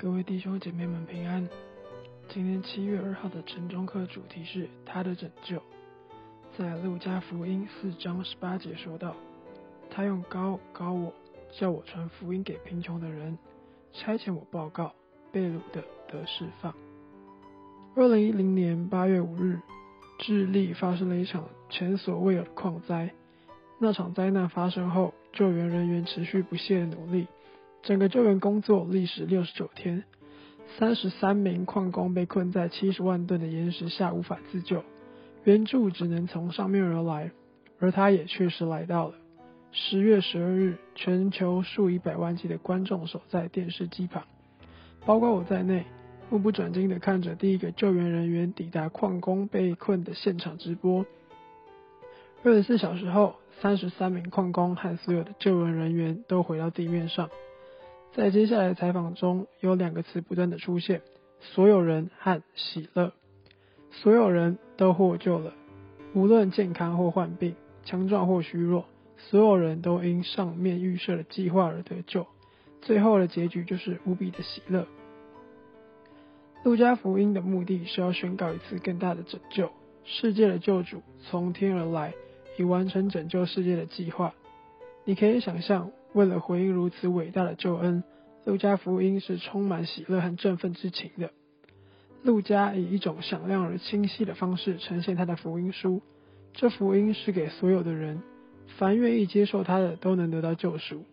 各位弟兄姐妹们平安。今天七月二号的晨钟课主题是他的拯救。在路加福音四章十八节说道：“他用高高我，叫我传福音给贫穷的人，差遣我报告被掳的得释放。”二零一零年八月五日，智利发生了一场前所未有的矿灾。那场灾难发生后，救援人员持续不懈的努力。整个救援工作历时六十九天，三十三名矿工被困在七十万吨的岩石下无法自救，援助只能从上面而来，而他也确实来到了。十月十二日，全球数以百万计的观众守在电视机旁，包括我在内，目不转睛地看着第一个救援人员抵达矿工被困的现场直播。二十四小时后，三十三名矿工和所有的救援人员都回到地面上。在接下来的采访中，有两个词不断的出现：所有人和喜乐。所有人都获救了，无论健康或患病，强壮或虚弱，所有人都因上面预设的计划而得救。最后的结局就是无比的喜乐。路加福音的目的是要宣告一次更大的拯救，世界的救主从天而来，以完成拯救世界的计划。你可以想象。为了回应如此伟大的救恩，路加福音是充满喜乐和振奋之情的。路加以一种响亮而清晰的方式呈现他的福音书，这福音是给所有的人，凡愿意接受他的都能得到救赎。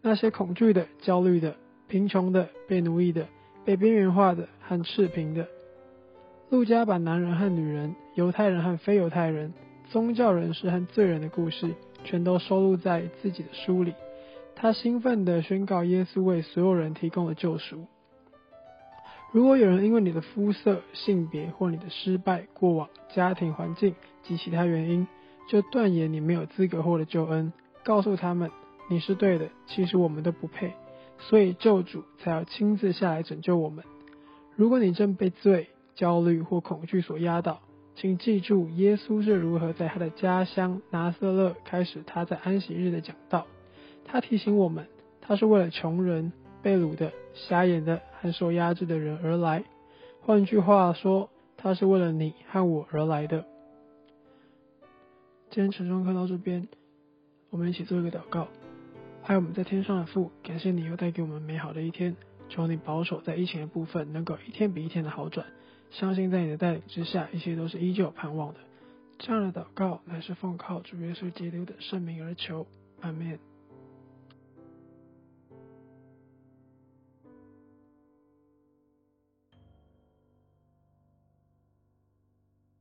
那些恐惧的、焦虑的、贫穷的、被奴役的、被边缘化的和赤贫的。路加把男人和女人、犹太人和非犹太人、宗教人士和罪人的故事，全都收录在自己的书里。他兴奋地宣告耶稣为所有人提供了救赎。如果有人因为你的肤色、性别或你的失败、过往、家庭环境及其他原因，就断言你没有资格获得救恩，告诉他们你是对的，其实我们都不配，所以救主才要亲自下来拯救我们。如果你正被罪、焦虑或恐惧所压倒，请记住耶稣是如何在他的家乡拿撒勒开始他在安息日的讲道。他提醒我们，他是为了穷人、被掳的、瞎眼的和受压制的人而来。换句话说，他是为了你和我而来的。今天晨钟课到这边，我们一起做一个祷告。爱我们在天上的父，感谢你又带给我们美好的一天。求你保守在疫情的部分，能够一天比一天的好转。相信在你的带领之下，一切都是依旧盼望的。这样的祷告乃是奉靠主耶稣基督的圣名而求。阿门。